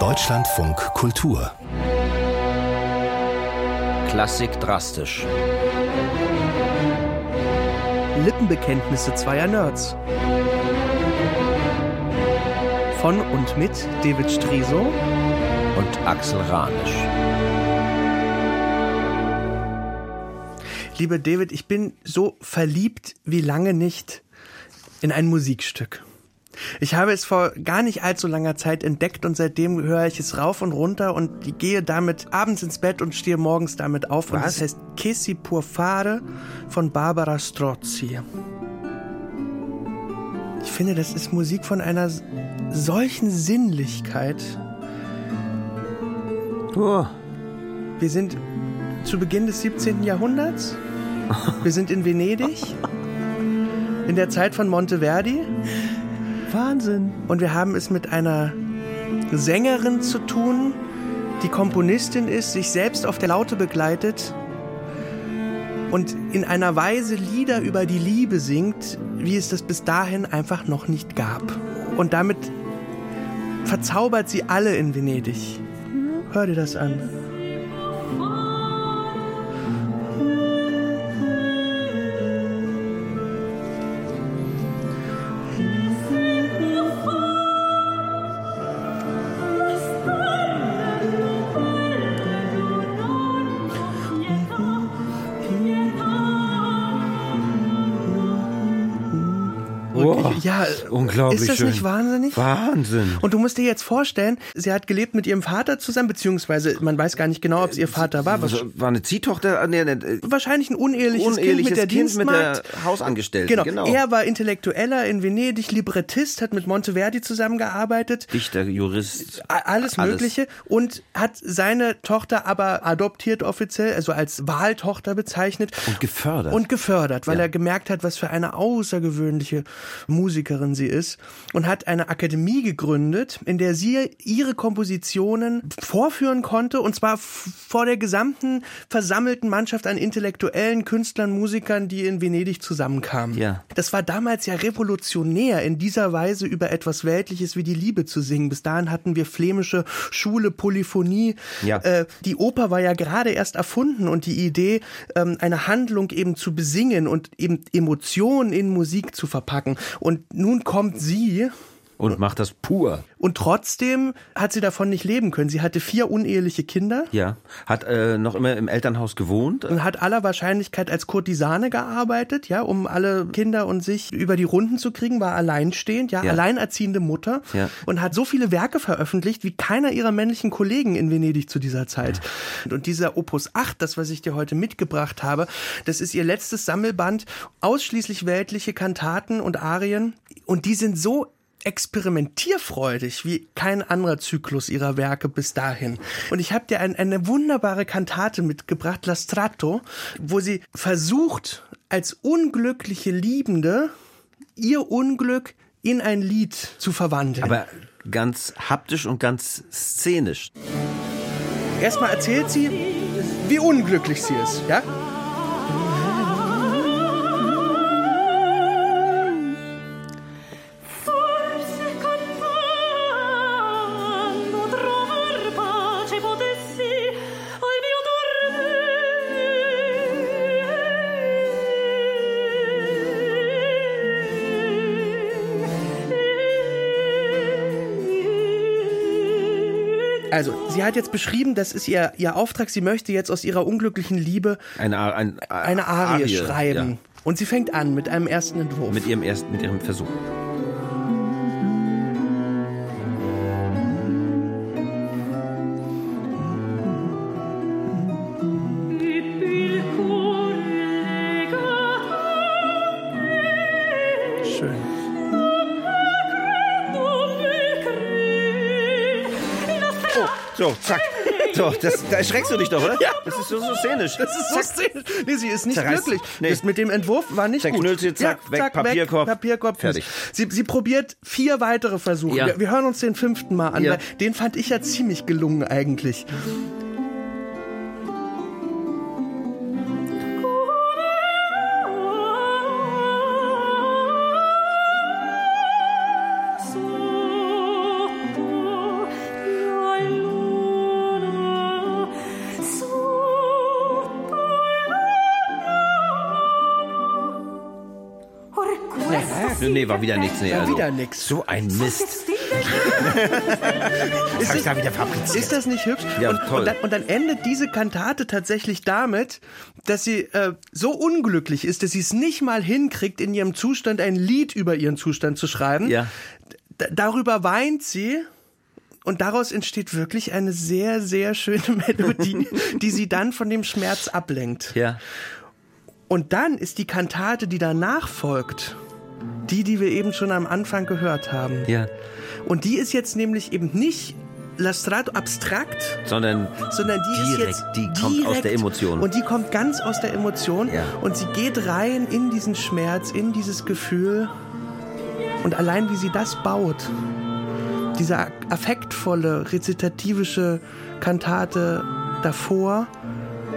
Deutschlandfunk Kultur Klassik drastisch. Lippenbekenntnisse zweier Nerds. Von und mit David Striso und Axel Ranisch. Lieber David, ich bin so verliebt wie lange nicht in ein Musikstück. Ich habe es vor gar nicht allzu langer Zeit entdeckt und seitdem höre ich es rauf und runter und gehe damit abends ins Bett und stehe morgens damit auf. Was? Und es heißt Che pur fare von Barbara Strozzi. Ich finde, das ist Musik von einer solchen Sinnlichkeit. Oh. Wir sind zu Beginn des 17. Jahrhunderts. Wir sind in Venedig. In der Zeit von Monteverdi. Wahnsinn. Und wir haben es mit einer Sängerin zu tun, die Komponistin ist, sich selbst auf der Laute begleitet und in einer Weise Lieder über die Liebe singt, wie es das bis dahin einfach noch nicht gab. Und damit verzaubert sie alle in Venedig. Hör dir das an. Ja, unglaublich. Ist das schön. nicht wahnsinnig? Wahnsinn. Und du musst dir jetzt vorstellen, sie hat gelebt mit ihrem Vater zusammen, beziehungsweise man weiß gar nicht genau, ob es ihr Vater war. Was, war eine Ziehtochter? Nee, nee, wahrscheinlich ein uneheliches, uneheliches Kind mit der kind mit der Dienstmagd. Hausangestellten. Genau. genau. Er war Intellektueller in Venedig, Librettist, hat mit Monteverdi zusammengearbeitet. Dichter, Jurist. Alles, Alles. Mögliche und hat seine Tochter aber adoptiert offiziell, also als Wahltochter bezeichnet. Und gefördert. Und gefördert, weil Ja. er gemerkt hat, was für eine außergewöhnliche Musikerin sie ist. Und hat eine Akademie gegründet, in der sie ihre Kompositionen vorführen konnte. Und zwar vor der gesamten versammelten Mannschaft an intellektuellen Künstlern, Musikern, die in Venedig zusammenkamen. Ja. Das war damals ja revolutionär, in dieser Weise über etwas Weltliches wie die Liebe zu singen. Bis dahin hatten wir flämische Schule, Polyphonie. Ja. Äh, die Oper war ja gerade erst erfunden und die Idee, ähm, eine Handlung eben zu besingen und eben Emotionen in Musik zu verpacken. Und nun kommt sie Und macht das pur. und trotzdem hat sie davon nicht leben können. Sie hatte vier uneheliche Kinder Ja. Hat äh, noch immer im Elternhaus gewohnt. und hat aller Wahrscheinlichkeit als Kurtisane gearbeitet, ja, um alle Kinder und sich über die Runden zu kriegen, war alleinstehend, ja, Ja. alleinerziehende Mutter Ja. und hat so viele Werke veröffentlicht wie keiner ihrer männlichen Kollegen in Venedig zu dieser Zeit. Und dieser Opus 8, das was ich dir heute mitgebracht habe, das ist ihr letztes Sammelband, ausschließlich weltliche Kantaten und Arien und die sind so experimentierfreudig wie kein anderer Zyklus ihrer Werke bis dahin. Und ich habe dir ein, eine wunderbare Kantate mitgebracht, La Strato, wo sie versucht, als unglückliche Liebende ihr Unglück in ein Lied zu verwandeln. Aber ganz haptisch und ganz szenisch. Erstmal erzählt sie, wie unglücklich sie ist, ja? Also, sie hat jetzt beschrieben, das ist ihr, ihr Auftrag, sie möchte jetzt aus ihrer unglücklichen Liebe Eine, ein, eine Arie, schreiben. Ja. Und sie fängt an mit einem ersten Entwurf. Mit ihrem ersten, mit ihrem Versuch. So, zack. So, das, da erschreckst du dich doch, oder? Ja. Das ist so, so szenisch. Das ist so szenisch. Nee, sie ist nicht Zerreißt. glücklich. Nee. Das mit dem Entwurf war nicht Zerknüllt gut. sie, zack, weg, Papierkorb. Papierkorb. Fertig. Sie, sie probiert vier weitere Versuche. Ja. Wir, wir hören uns den fünften mal an. Ja. Den fand ich ja ziemlich gelungen eigentlich. Nee, war wieder nichts. Nee, War also, wieder nix. So ein Mist. Ist, hab ich da wieder fabriziert. ist das nicht hübsch? Ja, und, toll. Und, dann, und dann endet diese Kantate tatsächlich damit, dass sie äh, so unglücklich ist, dass sie es nicht mal hinkriegt, in ihrem Zustand ein Lied über ihren Zustand zu schreiben. Ja. D darüber weint sie. Und daraus entsteht wirklich eine sehr, sehr schöne Melodie, die sie dann von dem Schmerz ablenkt. Ja. Und dann ist die Kantate, die danach folgt, die, die wir eben schon am Anfang gehört haben. Ja. Und die ist jetzt nämlich eben nicht Lastrato abstrakt, Sondern sondern die Direkt, ist jetzt die kommt aus der Emotion. Und die kommt ganz aus der Emotion Ja. und sie geht rein in diesen Schmerz, in dieses Gefühl und allein wie sie das baut, diese affektvolle, rezitativische Kantate davor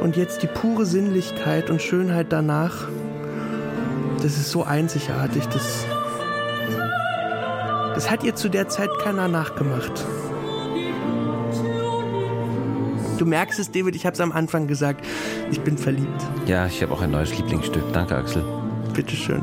und jetzt die pure Sinnlichkeit und Schönheit danach, das ist so einzigartig, das, das hat ihr zu der Zeit keiner nachgemacht. Du merkst es, David, ich habe es am Anfang gesagt, ich bin verliebt. ja, ich habe auch ein neues Lieblingsstück. Danke, Axel. Bitteschön.